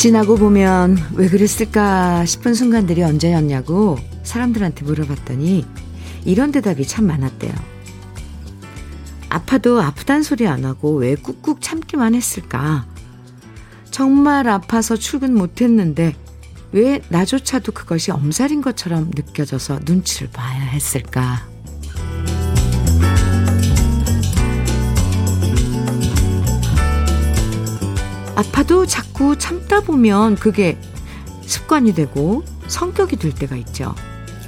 지나고 보면 왜 그랬을까 싶은 순간들이 언제였냐고 사람들한테 물어봤더니 이런 대답이 참 많았대요. 아파도 아프단 소리 안 하고 왜 꾹꾹 참기만 했을까? 정말 아파서 출근 못 했는데 왜 나조차도 그것이 엄살인 것처럼 느껴져서 눈치를 봐야 했을까? 아파도 자꾸 참다 보면 그게 습관이 되고 성격이 될 때가 있죠.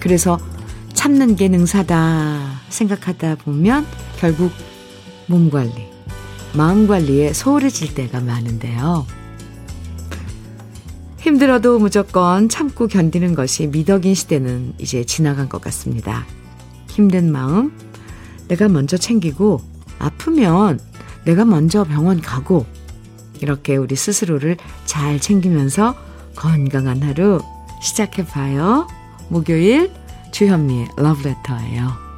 그래서 참는 게 능사다 생각하다 보면 결국 몸 관리, 마음 관리에 소홀해질 때가 많은데요. 힘들어도 무조건 참고 견디는 것이 미덕인 시대는 이제 지나간 것 같습니다. 힘든 마음, 내가 먼저 챙기고, 아프면 내가 먼저 병원 가고, 이렇게 우리 스스로를 잘 챙기면서 건강한 하루 시작해봐요. 목요일 주현미의 러브레터예요.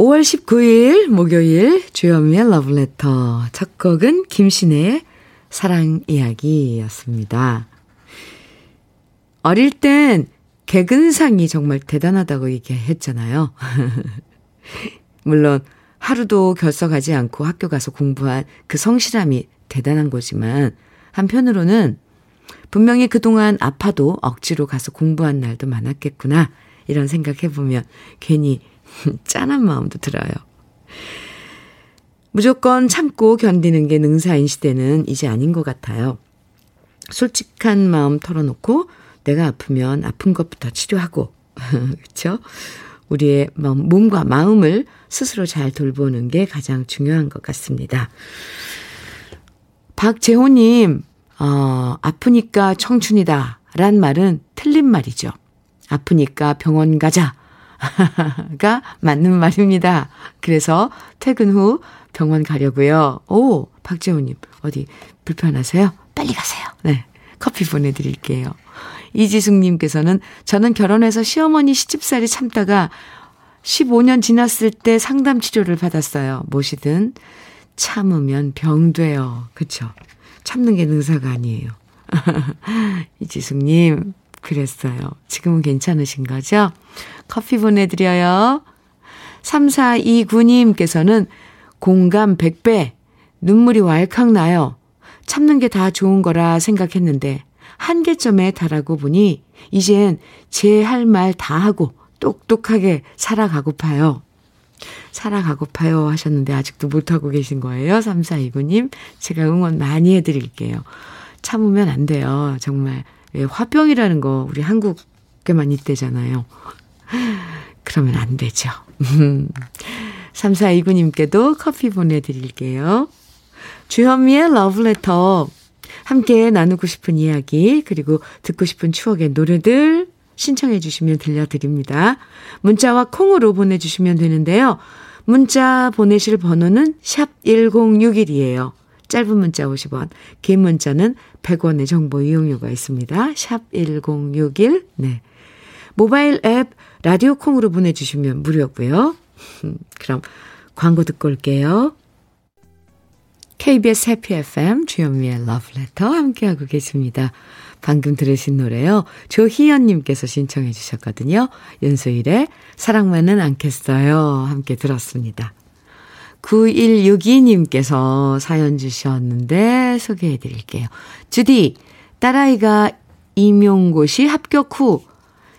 5월 19일 목요일 주현미의 러브레터 첫 곡은 김신혜의 사랑 이야기였습니다. 어릴 땐 개근상이 정말 대단하다고 얘기했잖아요. 물론 하루도 결석하지 않고 학교 가서 공부한 그 성실함이 대단한 거지만 한편으로는 분명히 그동안 아파도 억지로 가서 공부한 날도 많았겠구나 이런 생각해보면 괜히 짠한 마음도 들어요. 무조건 참고 견디는 게 능사인 시대는 이제 아닌 것 같아요. 솔직한 마음 털어놓고 내가 아프면 아픈 것부터 치료하고, 그렇죠? 우리의 몸과 마음을 스스로 잘 돌보는 게 가장 중요한 것 같습니다. 박재호님, 어, 아프니까 청춘이다. 란 말은 틀린 말이죠. 아프니까 병원 가자. 가 맞는 말입니다. 그래서 퇴근 후 병원 가려고요. 오, 박재호님, 어디 불편하세요? 빨리 가세요. 네. 커피 보내드릴게요. 이지숙님께서는 저는 결혼해서 시어머니 시집살이 참다가 15년 지났을 때 상담 치료를 받았어요. 무엇이든 참으면 병돼요. 그쵸? 참는 게 능사가 아니에요. 이지숙님, 그랬어요. 지금은 괜찮으신 거죠? 커피 보내드려요. 3429님께서는 공감 100배, 눈물이 왈칵 나요. 참는 게 다 좋은 거라 생각했는데, 한계점에 달하고 보니, 이젠 제 할 말 다 하고, 똑똑하게 살아가고파요. 살아가고파요 하셨는데, 아직도 못하고 계신 거예요. 3429님. 제가 응원 많이 해드릴게요. 참으면 안 돼요. 정말. 예, 화병이라는 거 우리 한국에만 있대잖아요. 그러면 안 되죠. 3429님께도 커피 보내드릴게요. 주현미의 러브레터. 함께 나누고 싶은 이야기, 그리고 듣고 싶은 추억의 노래들 신청해 주시면 들려드립니다. 문자와 콩으로 보내주시면 되는데요. 문자 보내실 번호는 샵 1061이에요. 짧은 문자 50원, 긴 문자는 100원의 정보 이용료가 있습니다. 샵 1061. 네. 모바일 앱 라디오 콩으로 보내주시면 무료고요. 그럼 광고 듣고 올게요. KBS 해피 FM 주현미의 러브레터 함께하고 계십니다. 방금 들으신 노래요. 조희연님께서 신청해 주셨거든요. 윤수일의 사랑만은 않겠어요. 함께 들었습니다. 9162님께서 사연 주셨는데 소개해 드릴게요. 주디, 딸아이가 임용고시 합격 후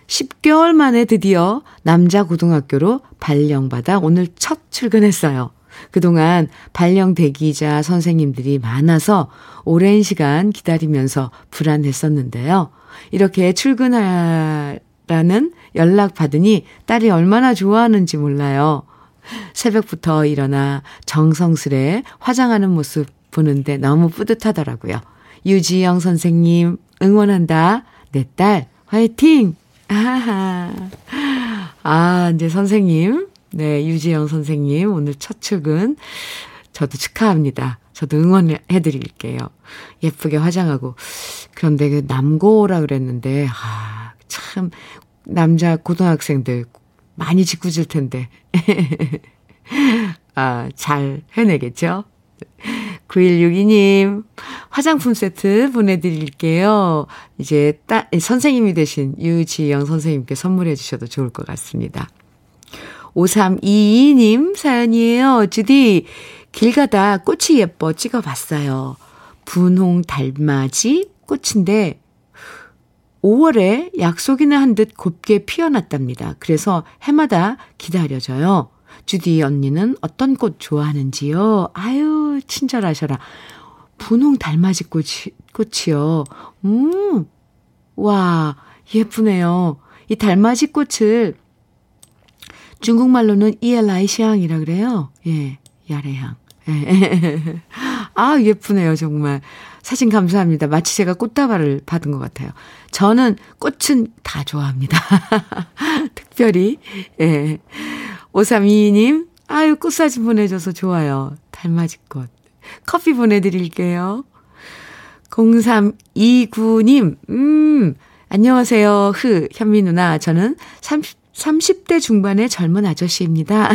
10개월 만에 드디어 남자 고등학교로 발령받아 오늘 첫 출근했어요. 그동안 발령 대기자 선생님들이 많아서 오랜 시간 기다리면서 불안했었는데요. 이렇게 출근하라는 연락 받으니 딸이 얼마나 좋아하는지 몰라요. 새벽부터 일어나 정성스레 화장하는 모습 보는데 너무 뿌듯하더라고요. 유지영 선생님, 응원한다. 내 딸, 화이팅! 아하. 아, 이제 선생님. 네, 유지영 선생님, 오늘 첫 출근. 저도 축하합니다. 저도 응원해 드릴게요. 예쁘게 화장하고. 그런데 그 남고라 그랬는데, 아, 참, 남자 고등학생들 많이 짓궂을 텐데. 아, 잘 해내겠죠? 9162님, 화장품 세트 보내드릴게요. 이제 따, 선생님이 되신 유지영 선생님께 선물해 주셔도 좋을 것 같습니다. 5322님 사연이에요. 주디, 길 가다 꽃이 예뻐 찍어봤어요. 분홍 달맞이 꽃인데 5월에 약속이나 한 듯 곱게 피어났답니다. 그래서 해마다 기다려져요. 주디 언니는 어떤 꽃 좋아하는지요? 아유, 친절하셔라. 분홍 달맞이 꽃이, 꽃이요. 음, 와, 예쁘네요. 이 달맞이 꽃을 중국말로는 이엘라이시앙이라 그래요. 예, 야레향. 예. 아, 예쁘네요, 정말. 사진 감사합니다. 마치 제가 꽃다발을 받은 것 같아요. 저는 꽃은 다 좋아합니다. 특별히, 예. 5322님, 아유, 꽃사진 보내줘서 좋아요. 달맞이 꽃. 커피 보내드릴게요. 0329님, 음, 안녕하세요. 흐, 현미 누나. 저는 30, 30대 중반의 젊은 아저씨입니다.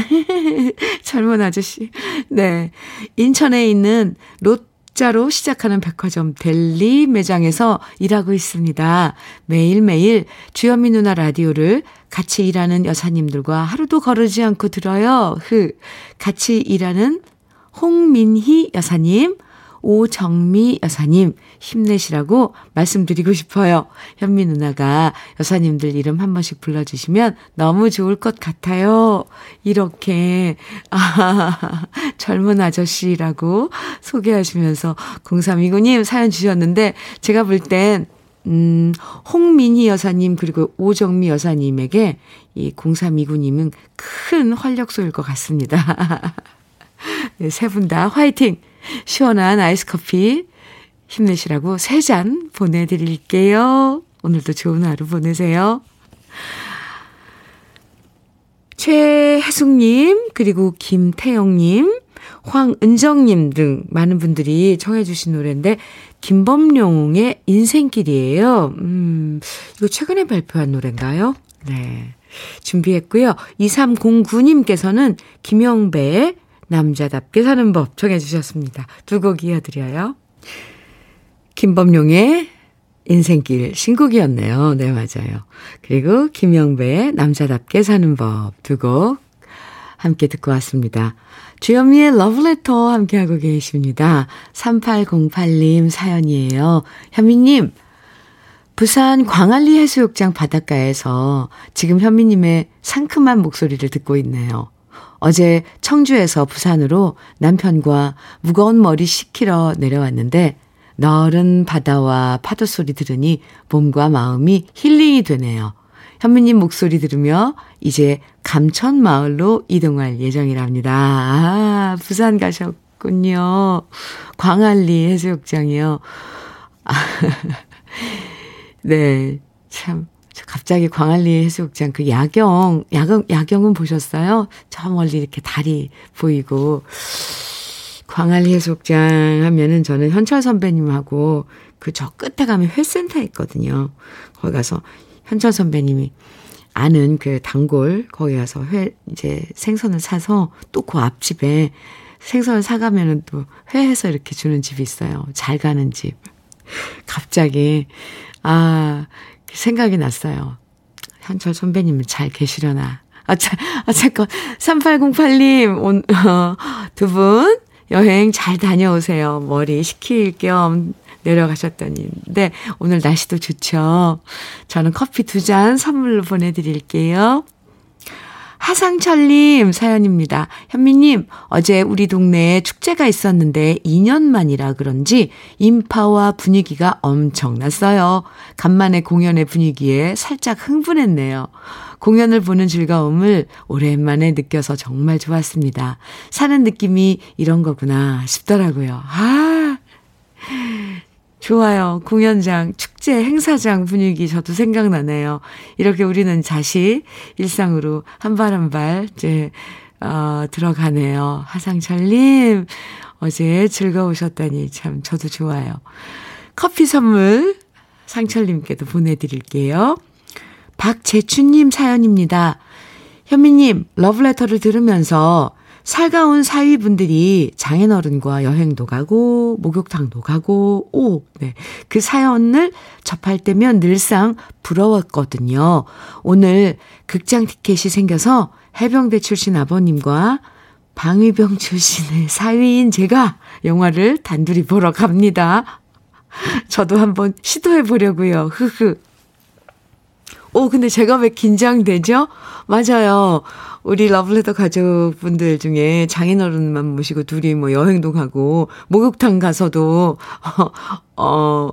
젊은 아저씨. 네. 인천에 있는 롯자로 시작하는 백화점 델리 매장에서 일하고 있습니다. 매일매일 주현미 누나 라디오를 같이 일하는 여사님들과 하루도 거르지 않고 들어요. 흐. 같이 일하는 홍민희 여사님, 오정미 여사님 힘내시라고 말씀드리고 싶어요. 현미 누나가 여사님들 이름 한 번씩 불러주시면 너무 좋을 것 같아요. 이렇게 아, 젊은 아저씨라고 소개하시면서 0329님 사연 주셨는데 제가 볼 땐 음, 홍민희 여사님 그리고 오정미 여사님에게 이 0329님은 큰 활력소일 것 같습니다. 네, 세 분 다 화이팅! 시원한 아이스 커피 힘내시라고 세잔 보내드릴게요. 오늘도 좋은 하루 보내세요. 최혜숙님, 그리고 김태영님, 황은정님 등 많은 분들이 청해주신 노래인데, 김범룡의 인생길이에요. 음, 이거 최근에 발표한 노래인가요? 네. 준비했고요. 2309님께서는 김영배의 남자답게 사는 법 정해 주셨습니다. 두 곡 이어드려요. 김범용의 인생길 신곡이었네요. 네, 맞아요. 그리고 김영배의 남자답게 사는 법 두 곡 함께 듣고 왔습니다. 주현미의 러브레터 함께하고 계십니다. 3808님 사연이에요. 현미님, 부산 광안리 해수욕장 바닷가에서 지금 현미님의 상큼한 목소리를 듣고 있네요. 어제 청주에서 부산으로 남편과 무거운 머리 식히러 내려왔는데 너른 바다와 파도 소리 들으니 몸과 마음이 힐링이 되네요. 현미님 목소리 들으며 이제 감천 마을로 이동할 예정이랍니다. 아, 부산 가셨군요. 광안리 해수욕장이요. 아, 네, 참 갑자기 광안리 해수욕장 그 야경, 야경, 야경은 보셨어요? 저 멀리 이렇게 달이 보이고. 광안리 해수욕장 하면은 저는 현철 선배님하고 그 저 끝에 가면 회센터 있거든요. 거기 가서 현철 선배님이 아는 그 단골 거기 가서 회 이제 생선을 사서 또 그 앞집에 생선을 사가면은 또 회해서 이렇게 주는 집이 있어요. 잘 가는 집. 갑자기 아 생각이 났어요. 현철 선배님은 잘 계시려나. 아, 자, 아, 잠깐. 3808님, 온, 어, 두 분, 여행 잘 다녀오세요. 머리 식힐 겸 내려가셨더니. 네, 오늘 날씨도 좋죠. 저는 커피 두 잔 선물로 보내드릴게요. 하상철님 사연입니다. 현미님, 어제 우리 동네에 축제가 있었는데 2년 만이라 그런지 인파와 분위기가 엄청났어요. 간만에 공연의 분위기에 살짝 흥분했네요. 공연을 보는 즐거움을 오랜만에 느껴서 정말 좋았습니다. 사는 느낌이 이런 거구나 싶더라고요. 아, 좋아요. 공연장, 축제, 행사장 분위기 저도 생각나네요. 이렇게 우리는 다시 일상으로 한 발 한 발 이제 어, 들어가네요. 하상철님, 어제 즐거우셨다니 참 저도 좋아요. 커피 선물 상철님께도 보내드릴게요. 박재춘님 사연입니다. 현미님, 러브레터를 들으면서 살가운 사위분들이 장인어른과 여행도 가고, 목욕탕도 가고, 오, 네. 그 사연을 접할 때면 늘상 부러웠거든요. 오늘 극장 티켓이 생겨서 해병대 출신 아버님과 방위병 출신의 사위인 제가 영화를 단둘이 보러 갑니다. 저도 한번 시도해 보려고요. 흐흐. 오, 근데 제가 왜 긴장되죠? 맞아요. 우리 러블레터 가족분들 중에 장인어른만 모시고 둘이 뭐 여행도 가고, 목욕탕 가서도, 어, 어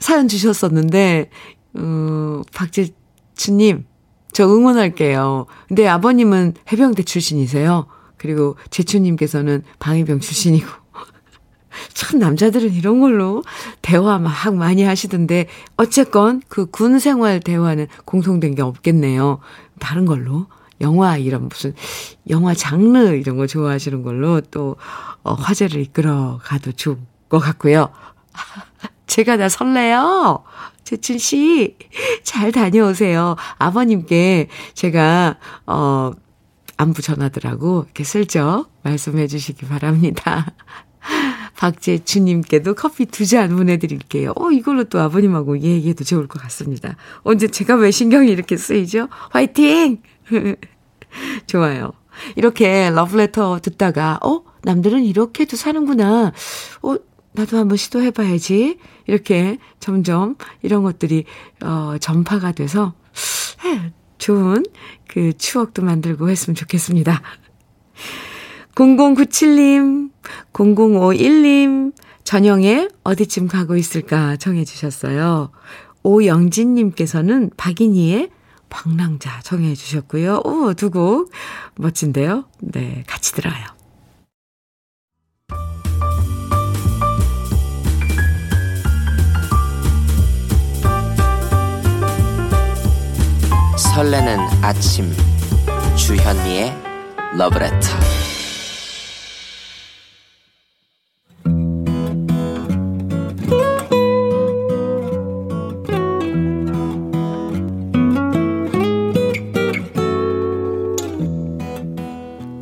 사연 주셨었는데, 어, 박재춘 님, 저 응원할게요. 근데 아버님은 해병대 출신이세요. 그리고 재춘님께서는 방위병 출신이고. 참 남자들은 이런 걸로 대화 막 많이 하시던데 어쨌건 그 군 생활 대화는 공통된 게 없겠네요. 다른 걸로 영화 이런 무슨 영화 장르 이런 거 좋아하시는 걸로 또 어, 화제를 이끌어 가도 좋을 것 같고요. 제가 다 설레요. 재춘 씨, 잘 다녀오세요. 아버님께 제가, 어, 안부 전하더라고 이렇게 슬쩍 말씀해 주시기 바랍니다. 박재춘님께도 커피 두 잔 보내드릴게요. 어, 이걸로 또 아버님하고 얘기해도 좋을 것 같습니다. 언제 제가 왜 신경이 이렇게 쓰이죠? 화이팅! 좋아요. 이렇게 러브레터 듣다가, 어, 남들은 이렇게도 사는구나. 어, 나도 한번 시도해봐야지. 이렇게 점점 이런 것들이, 어, 전파가 돼서, 좋은 그 추억도 만들고 했으면 좋겠습니다. 0097님, 0051님, 전영에 어디쯤 가고 있을까 정해 주셨어요. 오영진님께서는 박인희의 방랑자 정해 주셨고요. 오, 두 곡 멋진데요? 네, 같이 들어요. 설레는 아침 주현미의 러브레터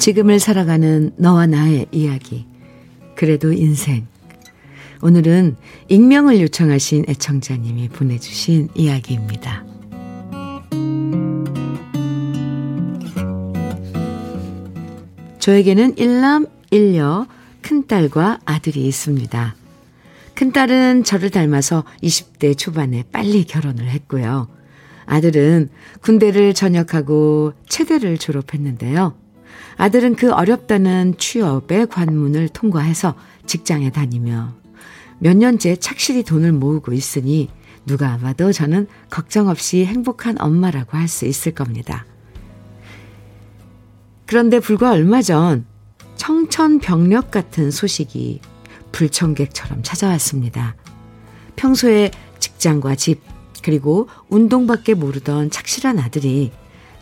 지금을 살아가는 너와 나의 이야기. 그래도 인생. 오늘은 익명을 요청하신 애청자님이 보내주신 이야기입니다. 저에게는 일남, 일녀, 큰딸과 아들이 있습니다. 큰딸은 저를 닮아서 20대 초반에 빨리 결혼을 했고요. 아들은 군대를 전역하고 체대를 졸업했는데요. 아들은 그 어렵다는 취업의 관문을 통과해서 직장에 다니며 몇 년째 착실히 돈을 모으고 있으니 누가 봐도 저는 걱정 없이 행복한 엄마라고 할 수 있을 겁니다. 그런데 불과 얼마 전 청천벽력 같은 소식이 불청객처럼 찾아왔습니다. 평소에 직장과 집, 그리고 운동밖에 모르던 착실한 아들이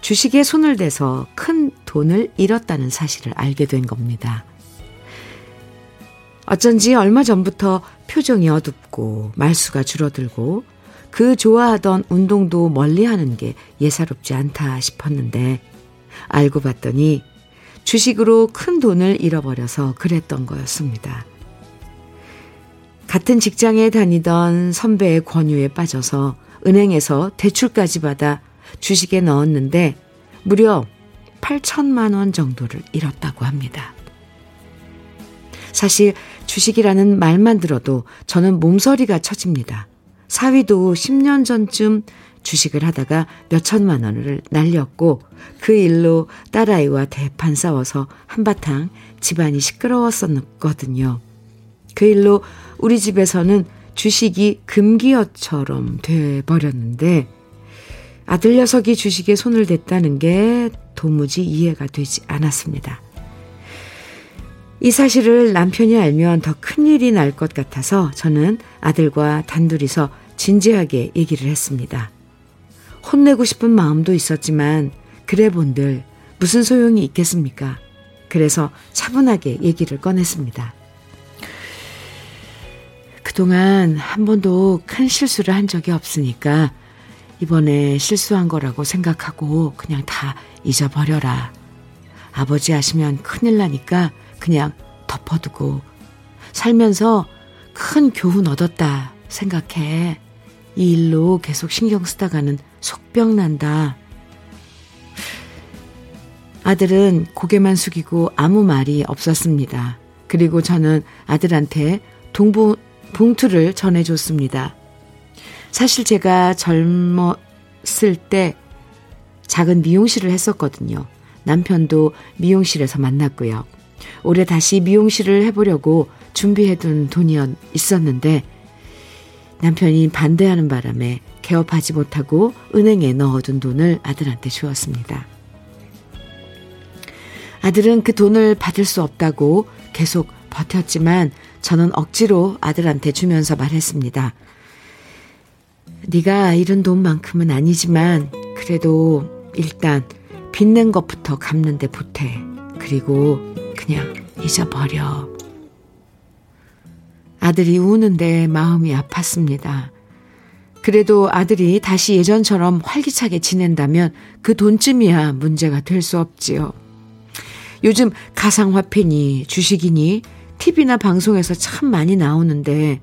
주식에 손을 대서 큰 돈을 잃었다는 사실을 알게 된 겁니다. 어쩐지 얼마 전부터 표정이 어둡고 말수가 줄어들고 그 좋아하던 운동도 멀리 하는 게 예사롭지 않다 싶었는데 알고 봤더니 주식으로 큰 돈을 잃어버려서 그랬던 거였습니다. 같은 직장에 다니던 선배의 권유에 빠져서 은행에서 대출까지 받아 주식에 넣었는데 무려 8천만 원 정도를 잃었다고 합니다. 사실 주식이라는 말만 들어도 저는 몸서리가 쳐집니다. 사위도 10년 전쯤 주식을 하다가 몇 천만 원을 날렸고 그 일로 딸아이와 대판 싸워서 한바탕 집안이 시끄러웠었거든요. 그 일로 우리 집에서는 주식이 금기어처럼 돼 버렸는데 아들 녀석이 주식에 손을 댔다는 게 도무지 이해가 되지 않았습니다. 이 사실을 남편이 알면 더 큰일이 날 것 같아서 저는 아들과 단둘이서 진지하게 얘기를 했습니다. 혼내고 싶은 마음도 있었지만 그래 본들 무슨 소용이 있겠습니까? 그래서 차분하게 얘기를 꺼냈습니다. 그동안 한 번도 큰 실수를 한 적이 없으니까 이번에 실수한 거라고 생각하고 그냥 다 잊어버려라. 아버지 아시면 큰일 나니까 그냥 덮어두고 살면서 큰 교훈 얻었다 생각해. 이 일로 계속 신경 쓰다가는 속병 난다. 아들은 고개만 숙이고 아무 말이 없었습니다. 그리고 저는 아들한테 동부, 봉투를 전해줬습니다. 사실 제가 젊었을 때 작은 미용실을 했었거든요. 남편도 미용실에서 만났고요. 올해 다시 미용실을 해보려고 준비해둔 돈이 있었는데 남편이 반대하는 바람에 개업하지 못하고 은행에 넣어둔 돈을 아들한테 주었습니다. 아들은 그 돈을 받을 수 없다고 계속 버텼지만 저는 억지로 아들한테 주면서 말했습니다. 네가 잃은 돈만큼은 아니지만 그래도 일단 빚낸 것부터 갚는데 보태. 그리고 그냥 잊어버려. 아들이 우는데 마음이 아팠습니다. 그래도 아들이 다시 예전처럼 활기차게 지낸다면 그 돈쯤이야 문제가 될 수 없지요. 요즘 가상화폐니 주식이니 TV나 방송에서 참 많이 나오는데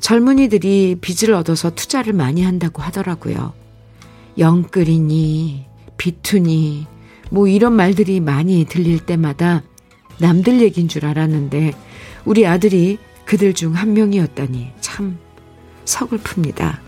젊은이들이 빚을 얻어서 투자를 많이 한다고 하더라고요. 영끌이니 비투니 뭐 이런 말들이 많이 들릴 때마다 남들 얘기인 줄 알았는데 우리 아들이 그들 중 한 명이었다니 참 서글픕니다.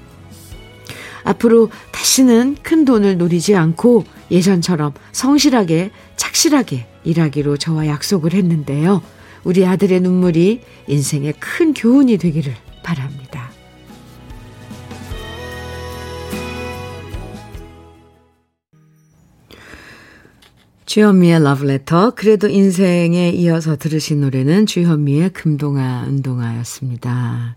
앞으로 다시는 큰 돈을 노리지 않고 예전처럼 성실하게 착실하게 일하기로 저와 약속을 했는데요. 우리 아들의 눈물이 인생의 큰 교훈이 되기를 바랍니다. 주현미의 러브레터. 그래도 인생에 이어서 들으신 노래는 주현미의 금동아, 은동아였습니다.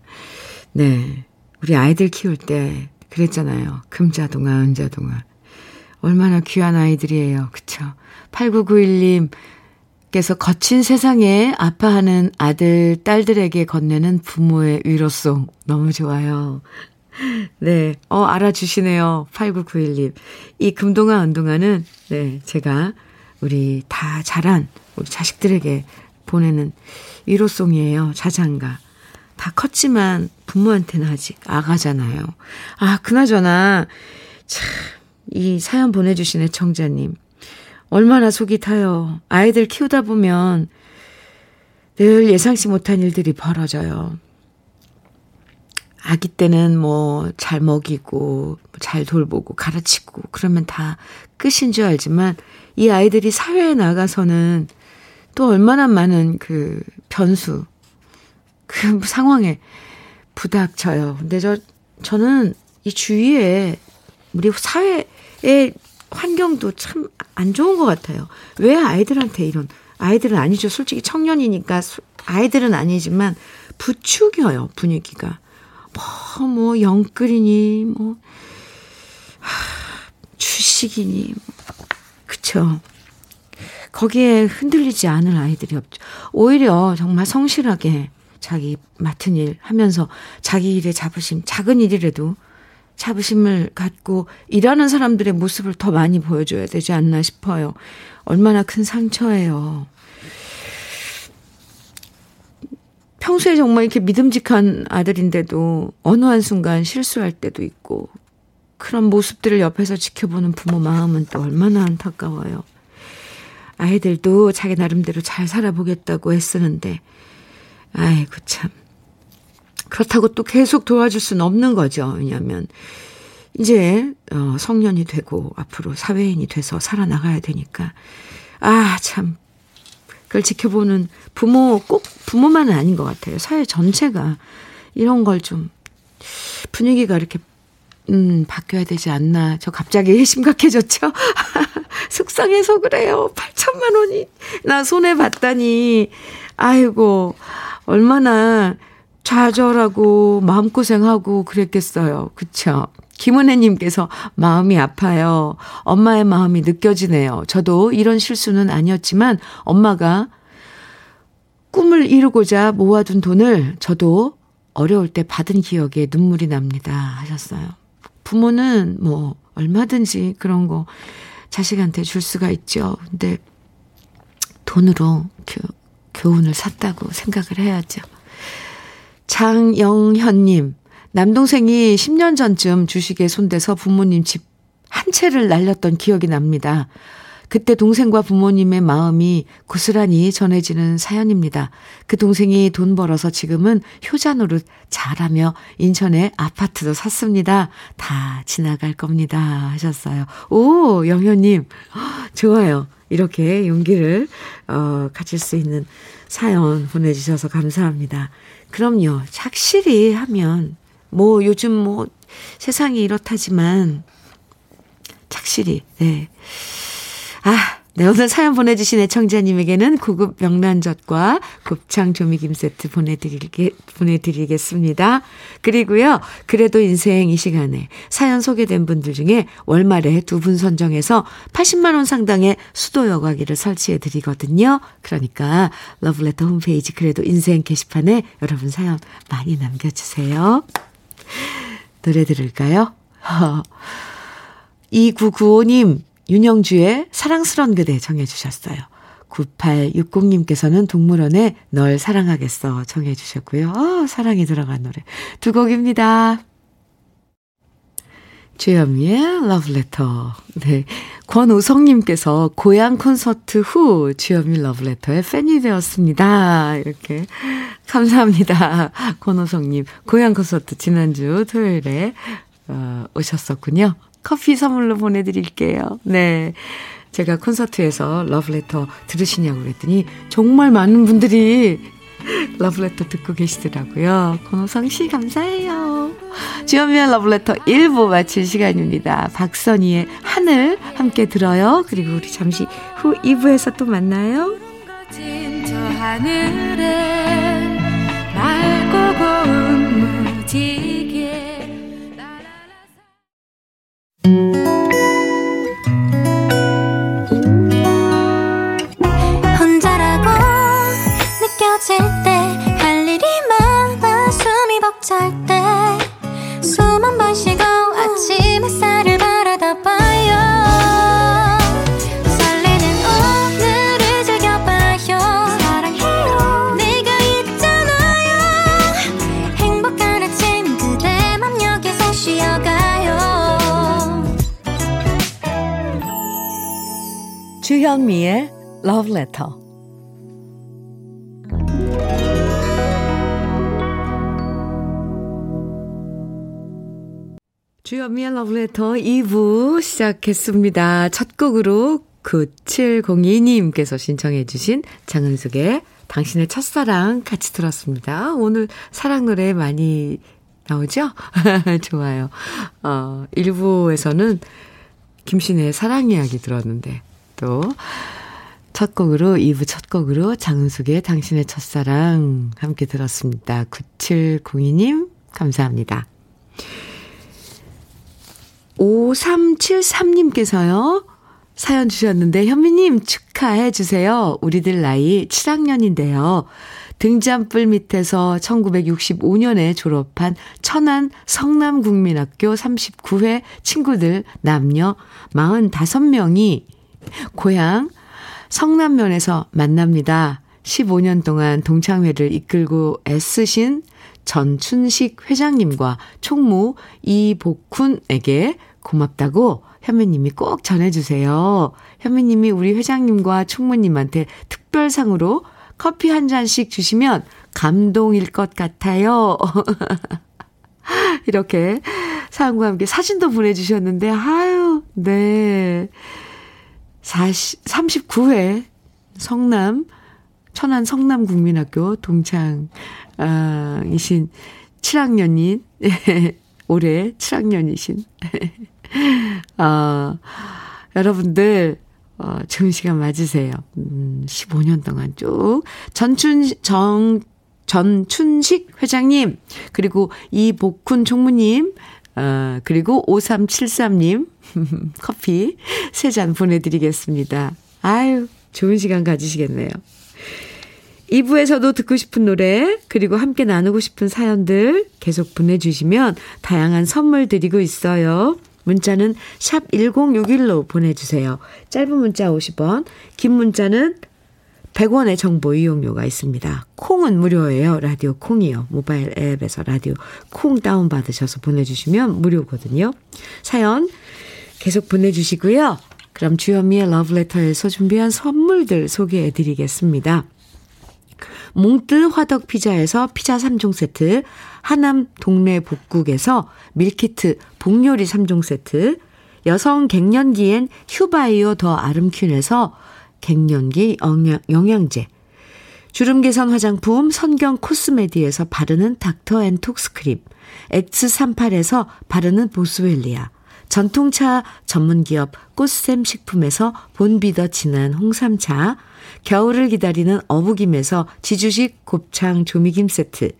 네. 우리 아이들 키울 때 그랬잖아요. 금자동아, 은자동아. 얼마나 귀한 아이들이에요. 그쵸? 8991님, 께서 거친 세상에 아파하는 아들, 딸들에게 건네는 부모의 위로송. 너무 좋아요. 네, 어, 알아주시네요. 8991님. 이 금동아, 은동아는, 네, 제가 우리 다 자란 우리 자식들에게 보내는 위로송이에요. 자장가. 다 컸지만 부모한테는 아직 아가잖아요. 아, 그나저나, 참, 이 사연 보내주신 애청자님. 얼마나 속이 타요. 아이들 키우다 보면 늘 예상치 못한 일들이 벌어져요. 아기 때는 뭐 잘 먹이고 잘 돌보고 가르치고 그러면 다 끝인 줄 알지만 이 아이들이 사회에 나가서는 또 얼마나 많은 그 변수 그 상황에 부닥쳐요. 근데 저 저는 이 주위에 우리 사회에 환경도 참 안 좋은 것 같아요. 왜 아이들한테 이런, 아이들은 아니죠. 솔직히 청년이니까 아이들은 아니지만 부추겨요, 분위기가. 뭐, 뭐, 영끌이니, 뭐, 하, 주식이니, 뭐, 그쵸. 거기에 흔들리지 않을 아이들이 없죠. 오히려 정말 성실하게 자기 맡은 일 하면서 자기 일에 자부심, 작은 일이라도 자부심을 갖고 일하는 사람들의 모습을 더 많이 보여줘야 되지 않나 싶어요. 얼마나 큰 상처예요. 평소에 정말 이렇게 믿음직한 아들인데도 어느 한순간 실수할 때도 있고 그런 모습들을 옆에서 지켜보는 부모 마음은 또 얼마나 안타까워요. 아이들도 자기 나름대로 잘 살아보겠다고 애쓰는데 아이고 참 그렇다고 또 계속 도와줄 수는 없는 거죠. 왜냐하면 이제 어, 성년이 되고 앞으로 사회인이 돼서 살아나가야 되니까 아 참 그걸 지켜보는 부모 꼭 부모만은 아닌 것 같아요. 사회 전체가 이런 걸 좀 분위기가 이렇게 음, 바뀌어야 되지 않나. 저 갑자기 심각해졌죠? 속상해서 그래요. 8천만 원이 나 손에 받다니. 아이고, 얼마나 좌절하고 마음고생하고 그랬겠어요. 그쵸? 김은혜님께서 마음이 아파요. 엄마의 마음이 느껴지네요. 저도 이런 실수는 아니었지만 엄마가 꿈을 이루고자 모아둔 돈을 저도 어려울 때 받은 기억에 눈물이 납니다. 하셨어요. 부모는 뭐, 얼마든지 그런 거 자식한테 줄 수가 있죠. 근데 돈으로 교, 교훈을 샀다고 생각을 해야죠. 장영현님, 남동생이 10년 전쯤 주식에 손대서 부모님 집 한 채를 날렸던 기억이 납니다. 그때 동생과 부모님의 마음이 고스란히 전해지는 사연입니다. 그 동생이 돈 벌어서 지금은 효자 노릇 잘하며 인천에 아파트도 샀습니다. 다 지나갈 겁니다. 하셨어요. 오, 영현님. 좋아요. 이렇게 용기를, 어, 가질 수 있는 사연 보내주셔서 감사합니다. 그럼요. 착실히 하면, 뭐, 요즘 뭐, 세상이 이렇다지만, 착실히, 네. 아, 네, 오늘 사연 보내주신 애청자님에게는 고급 명란젓과 곱창 조미김 세트 보내드리게, 보내드리겠습니다. 그리고요, 그래도 인생 이 시간에 사연 소개된 분들 중에 월말에 두 분 선정해서 80만원 상당의 수도 여과기를 설치해 드리거든요. 그러니까, 러브레터 홈페이지 그래도 인생 게시판에 여러분 사연 많이 남겨주세요. 노래 들을까요? 2995님, 윤영주의 사랑스런 그대 정해주셨어요. 9860님께서는 동물원에 널 사랑하겠어 정해주셨고요. 어, 사랑이 들어간 노래 두 곡입니다. 주현미의 러브레터. 네. 권우성님께서 고향 콘서트 후 주현미 러브레터의 팬이 되었습니다. 이렇게. 감사합니다. 권우성님. 고향 콘서트 지난주 토요일에 어, 오셨었군요. 커피 선물로 보내드릴게요. 네. 제가 콘서트에서 러브레터 들으시냐고 그랬더니 정말 많은 분들이 러브레터 듣고 계시더라고요. 권호성 씨 감사해요. 주연미의 러브레터 1부 마칠 시간입니다. 박선희의 하늘 함께 들어요. 그리고 우리 잠시 후 2부에서 또 만나요. 저 하늘에 맑고 고운 무지 혼자라고 느껴질 때 할 일이 많아 숨이 벅찰 때 숨 한 번 쉬고 아침 햇살을 바라다 봐 주현미의 Love Letter 주현미의 러브레터 2부 시작했습니다. 첫 곡으로 9702님께서 신청해 주신 장은숙의 당신의 첫사랑 같이 들었습니다. 오늘 사랑 노래 많이 나오죠? 좋아요. 어, 1부에서는 김신의 사랑 이야기 들었는데 또 첫 곡으로 2부 첫 곡으로 장은숙의 당신의 첫사랑 함께 들었습니다. 9702님 감사합니다. 5373님께서요. 사연 주셨는데 현미님 축하해 주세요. 우리들 나이 7학년인데요. 등잔불 밑에서 1965년에 졸업한 천안 성남국민학교 39회 친구들 남녀 45명이 고향 성남면에서 만납니다. 15년 동안 동창회를 이끌고 애쓰신 전춘식 회장님과 총무 이복훈에게 고맙다고 현미님이 꼭 전해주세요. 현미님이 우리 회장님과 총무님한테 특별상으로 커피 한 잔씩 주시면 감동일 것 같아요. 이렇게 사연과 함께 사진도 보내주셨는데, 아유, 네. 40, 39회 성남, 천안 성남국민학교 동창, 아, 이신 7학년인, 올해 7학년이신. 아, 여러분들, 어, 좋은 시간 맞으세요. 음, 15년 동안 쭉. 전춘, 정, 전춘식 회장님, 그리고 이복훈 총무님, 어, 그리고 5373님, 커피 세잔 보내드리겠습니다. 아유, 좋은 시간 가지시겠네요. 2부에서도 듣고 싶은 노래, 그리고 함께 나누고 싶은 사연들 계속 보내주시면 다양한 선물 드리고 있어요. 문자는 샵 1061로 보내주세요. 짧은 문자 50원, 긴 문자는 100원의 정보 이용료가 있습니다. 콩은 무료예요. 라디오 콩이요. 모바일 앱에서 라디오 콩 다운받으셔서 보내주시면 무료거든요. 사연 계속 보내주시고요. 그럼 주현미의 러브레터에서 준비한 선물들 소개해 드리겠습니다. 몽뜨 화덕 피자에서 피자 3종 세트, 하남 동네 복국에서 밀키트 복요리 3종 세트, 여성 갱년기엔 휴바이오 더 아름퀸에서 갱년기 영양, 제. 주름 개선 화장품 선경 코스메디에서 바르는 닥터 앤 톡스크림, X38에서 바르는 보스웰리아, 전통차 전문기업 꽃샘 식품에서 본비더 진한 홍삼차, 겨울을 기다리는 어부김에서 지주식 곱창 조미김 세트,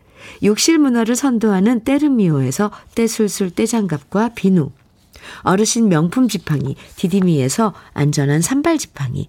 욕실 문화를 선도하는 때르미오에서 때술술 때장갑과 비누, 어르신 명품 지팡이 디디미에서 안전한 삼발 지팡이,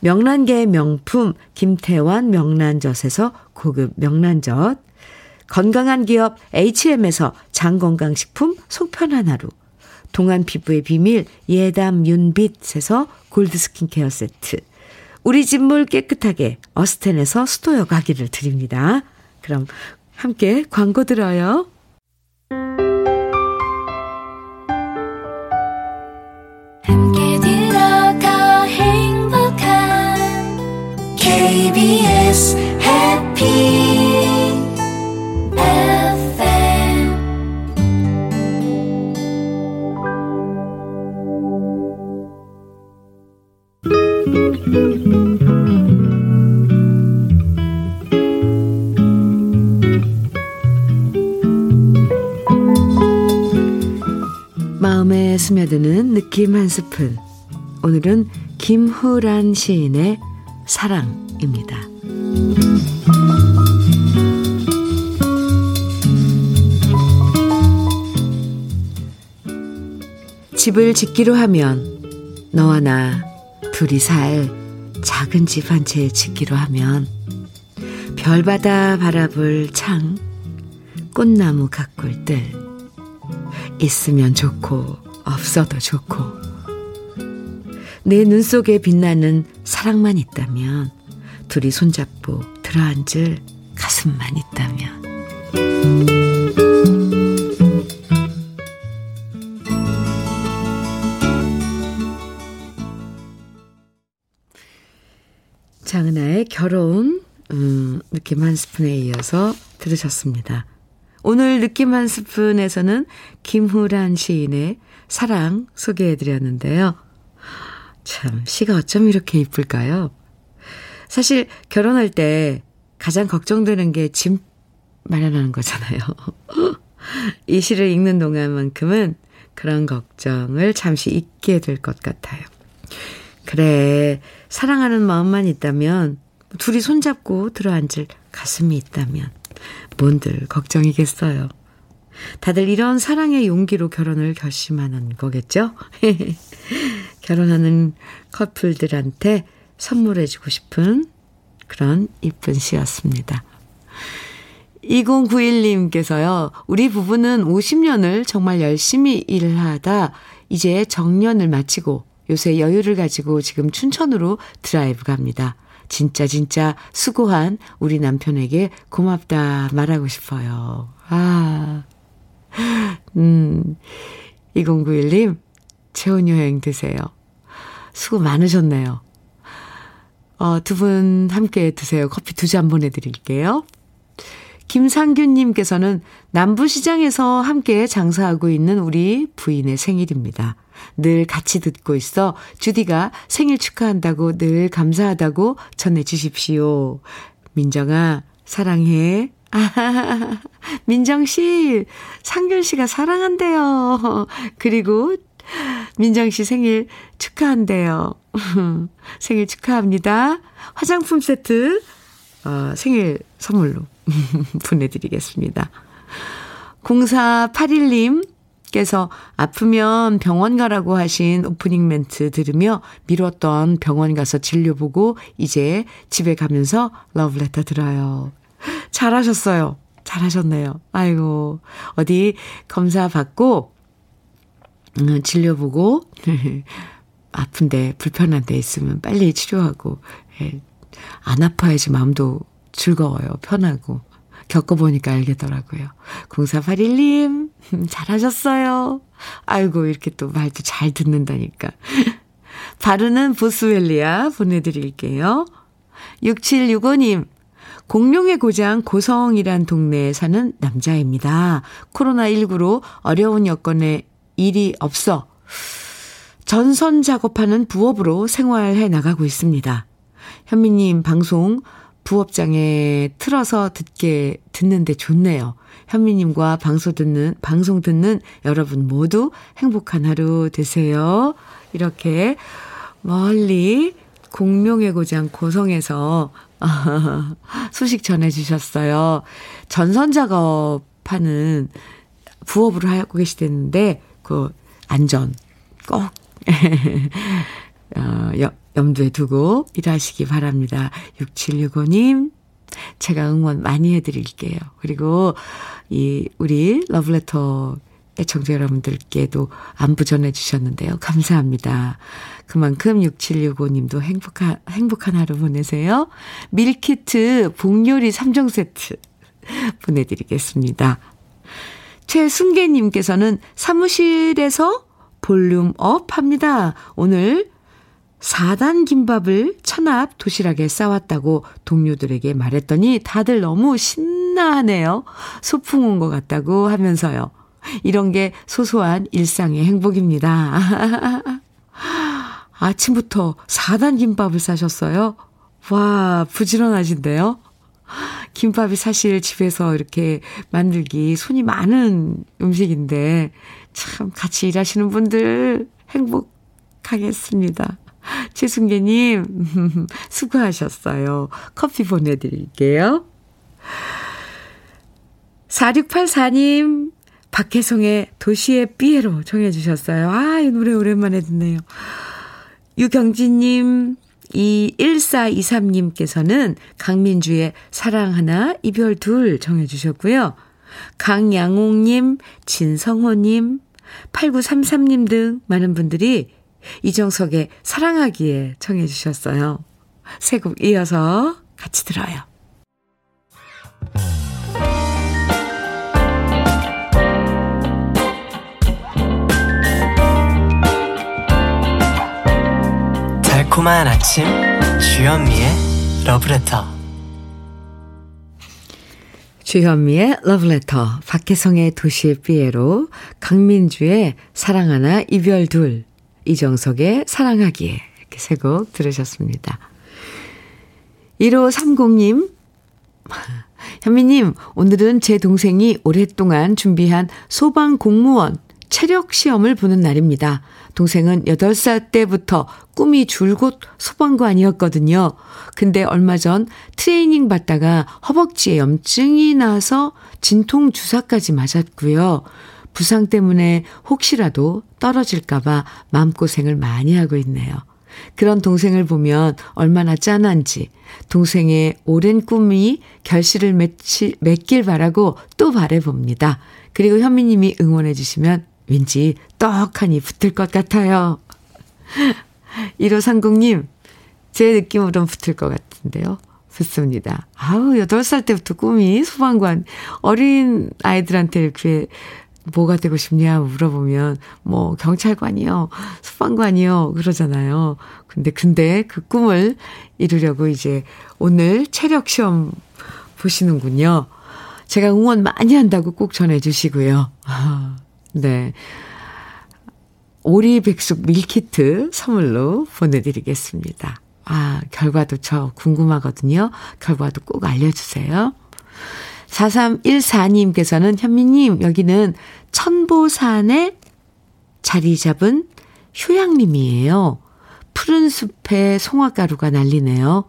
명란계의 명품 김태환 명란젓에서 고급 명란젓, 건강한 기업 H&M에서 장건강식품 속편한 하루, 동안 피부의 비밀 예담 윤빛에서 골드 스킨케어 세트, 우리 집물 깨끗하게 어스텐에서 수도 여과기를 드립니다. 그럼 함께 광고 들어요. KBS 해피 마음에 스며드는 느낌 한 스푼. 오늘은 김후란 시인의 사랑입니다. 집을 짓기로 하면 너와 나 둘이 살 작은 집 한 채 짓기로 하면 별바다 바라볼 창 꽃나무 가꿀 뜰 있으면 좋고 없어도 좋고 내 눈 속에 빛나는 사랑만 있다면 둘이 손잡고 들어앉을 가슴만 있다면 장은아의 결혼 음, 느낌 한 스푼에 이어서 들으셨습니다. 오늘 느낌 한 스푼에서는 김후란 시인의 사랑 소개해드렸는데요. 참, 시가 어쩜 이렇게 이쁠까요? 사실 결혼할 때 가장 걱정되는 게집 마련하는 거잖아요. 이 시를 읽는 동안만큼은 그런 걱정을 잠시 잊게 될 것 같아요. 그래, 사랑하는 마음만 있다면, 둘이 손잡고 들어앉을 가슴이 있다면, 뭔들 걱정이겠어요. 다들 이런 사랑의 용기로 결혼을 결심하는 거겠죠? 결혼하는 커플들한테 선물해주고 싶은 그런 이쁜 시였습니다. 2091님께서요, 우리 부부는 50년을 정말 열심히 일을 하다 이제 정년을 마치고 요새 여유를 가지고 지금 춘천으로 드라이브 갑니다. 진짜 진짜 수고한 우리 남편에게 고맙다 말하고 싶어요. 아, 음, 2091님, 체온 여행 되세요. 수고 많으셨네요. 어, 두 분 함께 드세요. 커피 두 잔 보내드릴게요. 김상균님께서는 남부시장에서 함께 장사하고 있는 우리 부인의 생일입니다. 늘 같이 듣고 있어 주디가 생일 축하한다고 늘 감사하다고 전해 주십시오. 민정아, 사랑해. 아, 민정 씨, 상균 씨가 사랑한대요. 그리고 민정 씨 생일 축하한대요. 생일 축하합니다. 화장품 세트, 어, 생일 선물로 보내드리겠습니다. 0481님께서 아프면 병원 가라고 하신 오프닝 멘트 들으며 미뤘던 병원 가서 진료 보고 이제 집에 가면서 러브레터 들어요. 잘하셨어요. 잘하셨네요. 아이고, 어디 검사 받고, 음, 진료 보고, 아픈데, 불편한 데 있으면 빨리 치료하고, 예, 안 아파야지 마음도 즐거워요. 편하고. 겪어보니까 알겠더라고요. 0481님, 잘하셨어요. 아이고, 이렇게 또 말도 잘 듣는다니까. 바르는 보스웰리아 보내드릴게요. 6765님, 공룡의 고장 고성이란 동네에 사는 남자입니다. 코로나19로 어려운 여건에 일이 없어 전선 작업하는 부업으로 생활해 나가고 있습니다. 현미님 방송 부업장에 틀어서 듣게, 듣는데 좋네요. 현미님과 방송 듣는, 방송 듣는 여러분 모두 행복한 하루 되세요. 이렇게 멀리 공룡의 고장 고성에서 소식 전해주셨어요. 전선 작업하는 부업으로 하고 계시댔는데, 그, 안전 꼭, 어, 염두에 두고 일하시기 바랍니다. 6765님, 제가 응원 많이 해드릴게요. 그리고, 이, 우리 러브레터 애청자 여러분들께도 안부 전해주셨는데요. 감사합니다. 그만큼 6765님도 행복한, 행복한 하루 보내세요. 밀키트 복요리 3종 세트 보내드리겠습니다. 최순계님께서는 사무실에서 volume up 합니다. 오늘 4단 김밥을 찬합 도시락에 싸왔다고 동료들에게 말했더니 다들 너무 신나하네요. 소풍 온 것 같다고 하면서요. 이런 게 소소한 일상의 행복입니다. 아침부터 4단 김밥을 싸셨어요? 와, 부지런하신데요? 김밥이 사실 집에서 이렇게 만들기 손이 많은 음식인데, 참, 같이 일하시는 분들 행복하겠습니다. 최순계님, 수고하셨어요. 커피 보내드릴게요. 4684님, 박혜성의 도시의 삐에로 정해주셨어요. 아, 이 노래 오랜만에 듣네요. 유경진님, 이 1423님께서는 강민주의 사랑 하나, 이별 둘 정해주셨고요. 강양옥님, 진성호님, 8933님 등 많은 분들이 이정석의 사랑하기에 청해주셨어요. 세 곡 이어서 같이 들어요. 달콤한 아침 주현미의 러브레터 주현미의 러브레터 박혜성의 도시의 삐에로 강민주의 사랑하나 이별 둘 이정석의 사랑하기에 이렇게 세 곡 들으셨습니다. 1530님 현미님 오늘은 제 동생이 오랫동안 준비한 소방 공무원 체력 시험을 보는 날입니다. 동생은 8살 때부터 꿈이 줄곧 소방관이었거든요. 근데 얼마 전 트레이닝 받다가 허벅지에 염증이 나서 진통 주사까지 맞았고요. 부상 때문에 혹시라도 떨어질까봐 마음고생을 많이 하고 있네요. 그런 동생을 보면 얼마나 짠한지 동생의 오랜 꿈이 결실을 맺길 바라고 또 바래봅니다. 그리고 현미님이 응원해 주시면 왠지 떡하니 붙을 것 같아요. 1530님, 제 느낌으론 붙을 것 같은데요. 붙습니다. 아우, 8살 때부터 꿈이 소방관. 어린 아이들한테 이렇게 뭐가 되고 싶냐 물어보면 뭐 경찰관이요, 소방관이요 그러잖아요. 근데 근데 그 꿈을 이루려고 이제 오늘 체력 시험 보시는군요. 제가 응원 많이 한다고 꼭 전해 주시고요. 네. 오리 백숙 밀키트 선물로 보내드리겠습니다. 아, 결과도 저 궁금하거든요. 결과도 꼭 알려주세요. 4314님께서는 현미님, 여기는 천보산에 자리 잡은 효양님이에요. 푸른 숲에 송화가루가 날리네요.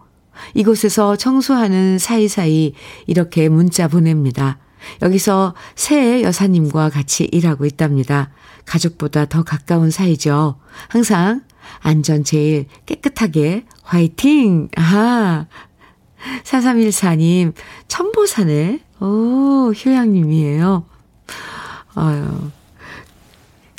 이곳에서 청소하는 사이사이 이렇게 문자 보냅니다. 여기서 새 여사님과 같이 일하고 있답니다. 가족보다 더 가까운 사이죠. 항상 안전 제일 깨끗하게 화이팅! 아하! 4314님, 천보산에, 오, 효양님이에요. 아유,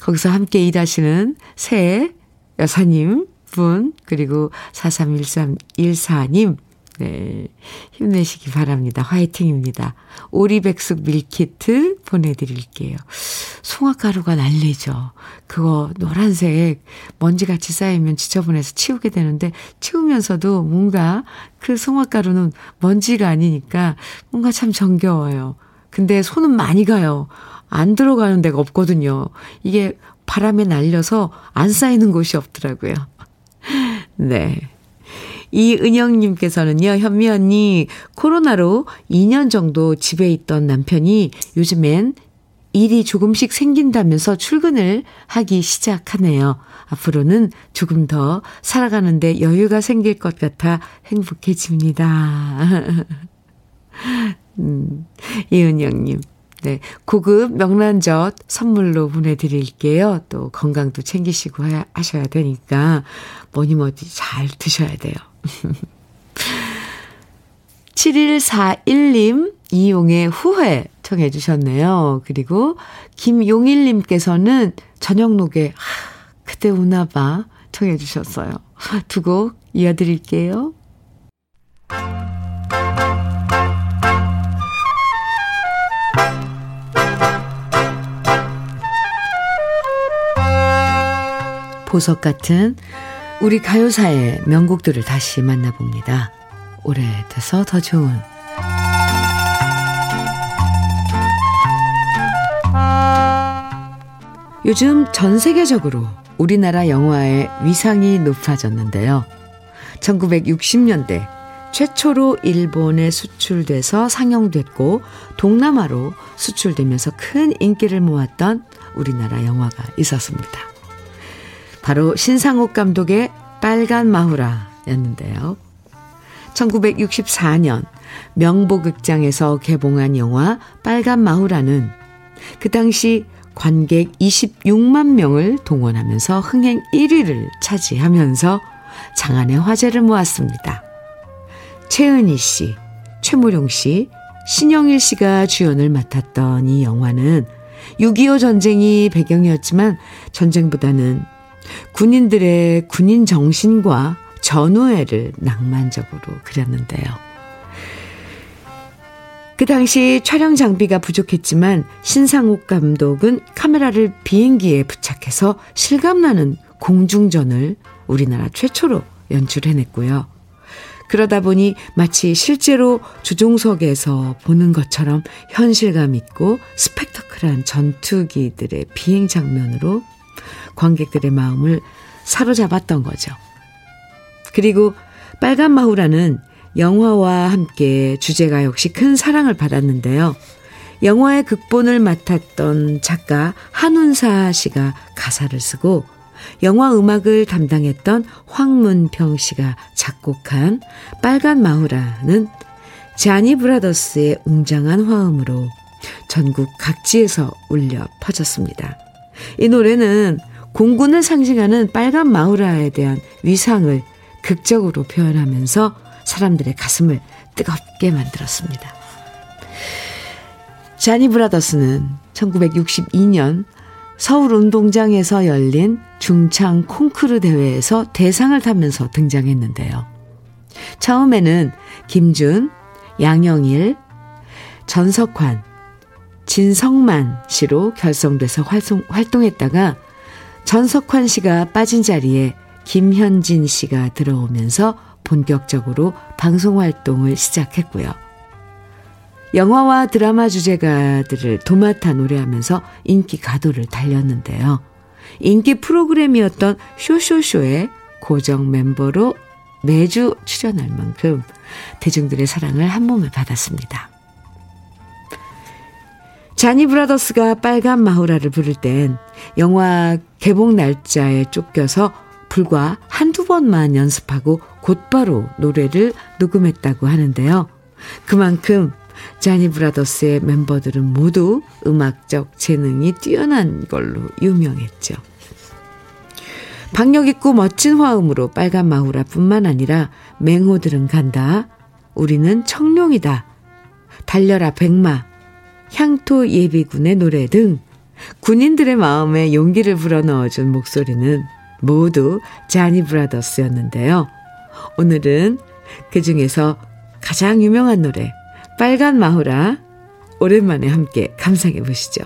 거기서 함께 일하시는 새 여사님 분, 그리고 431314님, 네. 힘내시기 바랍니다. 화이팅입니다. 오리백숙 밀키트 보내드릴게요. 송화가루가 날리죠. 그거 노란색 먼지같이 쌓이면 지저분해서 치우게 되는데 치우면서도 뭔가 그 송화가루는 먼지가 아니니까 뭔가 참 정겨워요. 근데 손은 많이 가요. 안 들어가는 데가 없거든요. 이게 바람에 날려서 안 쌓이는 곳이 없더라고요. 네. 이은영님께서는요, 현미 언니, 코로나로 2년 정도 집에 있던 남편이 요즘엔 일이 조금씩 생긴다면서 출근을 하기 시작하네요. 앞으로는 조금 더 살아가는데 여유가 생길 것 같아 행복해집니다. 음, 이은영님. 네. 고급 명란젓 선물로 보내드릴게요. 또 건강도 챙기시고 하셔야 되니까 뭐니 뭐니 잘 드셔야 돼요. 7141님, 이용의 후회 청해 주셨네요. 그리고 김용일님께서는 저녁록에 하, 그대 오나봐 청해 주셨어요. 두 곡 이어드릴게요. 보석 같은 우리 가요사의 명곡들을 다시 만나봅니다. 오래돼서 더 좋은 요즘 전 세계적으로 우리나라 영화의 위상이 높아졌는데요. 1960년대 최초로 일본에 수출돼서 상영됐고 동남아로 수출되면서 큰 인기를 모았던 우리나라 영화가 있었습니다. 바로 신상옥 감독의 빨간 마후라였는데요. 1964년 명보극장에서 개봉한 영화 빨간 마후라는 그 당시 관객 26만 명을 동원하면서 흥행 1위를 차지하면서 장안의 화제를 모았습니다. 최은희 씨, 최무룡 씨, 신영일 씨가 주연을 맡았던 이 영화는 6.25 전쟁이 배경이었지만 전쟁보다는 군인들의 군인 정신과 전우회를 낭만적으로 그렸는데요. 그 당시 촬영 장비가 부족했지만 신상옥 감독은 카메라를 비행기에 부착해서 실감나는 공중전을 우리나라 최초로 연출해냈고요. 그러다 보니 마치 실제로 주종석에서 보는 것처럼 현실감 있고 스펙터클한 전투기들의 비행 장면으로 관객들의 마음을 사로잡았던 거죠. 그리고 빨간 마후라는 영화와 함께 주제가 역시 큰 사랑을 받았는데요. 영화의 극본을 맡았던 작가 한운사 씨가 가사를 쓰고 영화 음악을 담당했던 황문평 씨가 작곡한 빨간 마후라는 자니 브라더스의 웅장한 화음으로 전국 각지에서 울려 퍼졌습니다. 이 노래는 공군을 상징하는 빨간 마우라에 대한 위상을 극적으로 표현하면서 사람들의 가슴을 뜨겁게 만들었습니다. 자니 브라더스는 1962년 서울 운동장에서 열린 중창 콩쿠르 대회에서 대상을 타면서 등장했는데요. 처음에는 김준, 양영일, 전석환, 진성만 씨로 결성돼서 활동, 활동했다가 전석환 씨가 빠진 자리에 김현진 씨가 들어오면서 본격적으로 방송 활동을 시작했고요. 영화와 드라마 주제가들을 도맡아 노래하면서 인기 가도를 달렸는데요. 인기 프로그램이었던 쇼쇼쇼의 고정 멤버로 매주 출연할 만큼 대중들의 사랑을 한 몸에 받았습니다. 자니 브라더스가 빨간 마후라를 부를 땐 영화 개봉 날짜에 쫓겨서 불과 한두 번만 연습하고 곧바로 노래를 녹음했다고 하는데요. 그만큼 자니 브라더스의 멤버들은 모두 음악적 재능이 뛰어난 걸로 유명했죠. 박력 있고 멋진 화음으로 빨간 마후라 뿐만 아니라 맹호들은 간다. 우리는 청룡이다. 달려라 백마. 향토 예비군의 노래 등 군인들의 마음에 용기를 불어넣어준 목소리는 모두 자니 브라더스였는데요. 오늘은 그 중에서 가장 유명한 노래 빨간 마후라 오랜만에 함께 감상해 보시죠.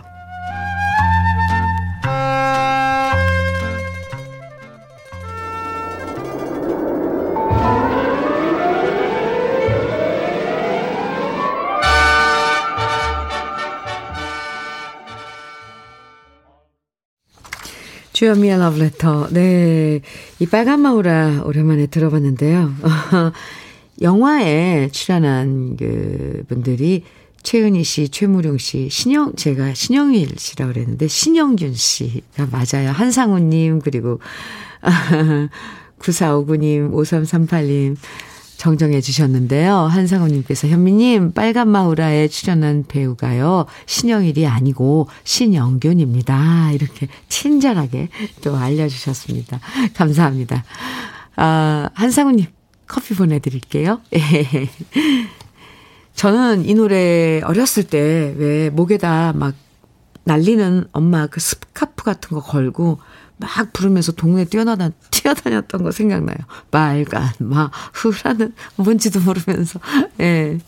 주현미의 러브레터. 네. 이 빨간 마우라 오랜만에 들어봤는데요. 영화에 출연한 그 분들이 최은희 씨, 최무룡 씨, 신영, 제가 신영일 씨라고 그랬는데, 신영균 씨가 맞아요. 한상우님, 그리고, 9459님, 5338님, 정정해 주셨는데요. 한상우님께서 현미님 빨간 마우라에 출연한 배우가요. 신영일이 아니고 신영균입니다. 이렇게 친절하게 또 알려주셨습니다. 감사합니다. 아, 한상우님 커피 보내드릴게요. 저는 이 노래 어렸을 때 왜 목에다 막 날리는 엄마 그 스카프 같은 거 걸고 막 부르면서 동네 뛰어나다, 뛰어다녔던 거 생각나요. 빨간, 막, 후라는 뭔지도 모르면서. 예.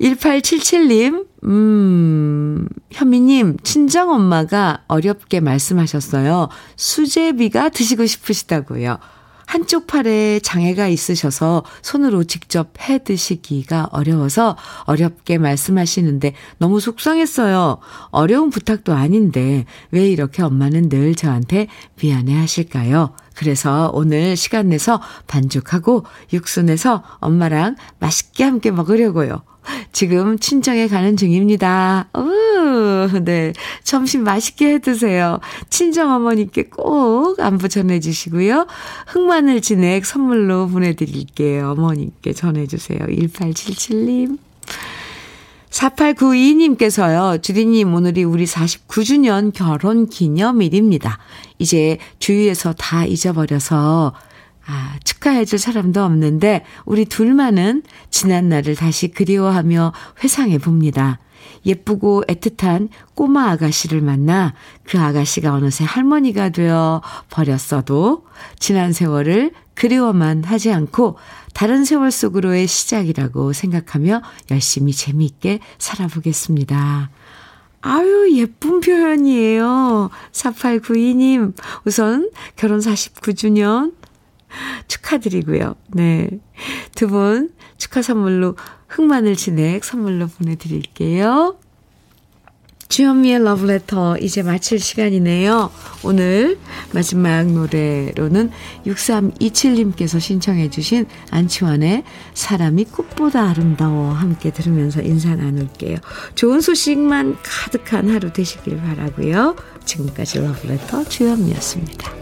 1877님, 음, 현미님, 친정엄마가 어렵게 말씀하셨어요. 수제비가 드시고 싶으시다고요. 한쪽 팔에 장애가 있으셔서 손으로 직접 해 드시기가 어려워서 어렵게 말씀하시는데 너무 속상했어요. 어려운 부탁도 아닌데 왜 이렇게 엄마는 늘 저한테 미안해 하실까요? 그래서 오늘 시간 내서 반죽하고 육수 내서 엄마랑 맛있게 함께 먹으려고요. 지금 친정에 가는 중입니다. 우, 네. 점심 맛있게 해 드세요. 친정 어머니께 꼭 안부 전해주시고요. 흑마늘 진액 선물로 보내드릴게요. 어머니께 전해주세요. 1877님. 4892님께서요, 주디님, 오늘이 우리 49주년 결혼 기념일입니다. 이제 주위에서 다 잊어버려서 아, 축하해줄 사람도 없는데 우리 둘만은 지난 날을 다시 그리워하며 회상해 봅니다. 예쁘고 애틋한 꼬마 아가씨를 만나 그 아가씨가 어느새 할머니가 되어 버렸어도 지난 세월을 그리워만 하지 않고 다른 세월 속으로의 시작이라고 생각하며 열심히 재미있게 살아보겠습니다. 아유, 예쁜 표현이에요. 4892님, 우선 결혼 49주년 축하드리고요. 네. 두 분 축하 선물로 흑마늘 진액 선물로 보내드릴게요. 주현미의 러브레터 이제 마칠 시간이네요. 오늘 마지막 노래로는 6327님께서 신청해 주신 안치환의 사람이 꽃보다 아름다워 함께 들으면서 인사 나눌게요. 좋은 소식만 가득한 하루 되시길 바라고요. 지금까지 러브레터 주현미였습니다.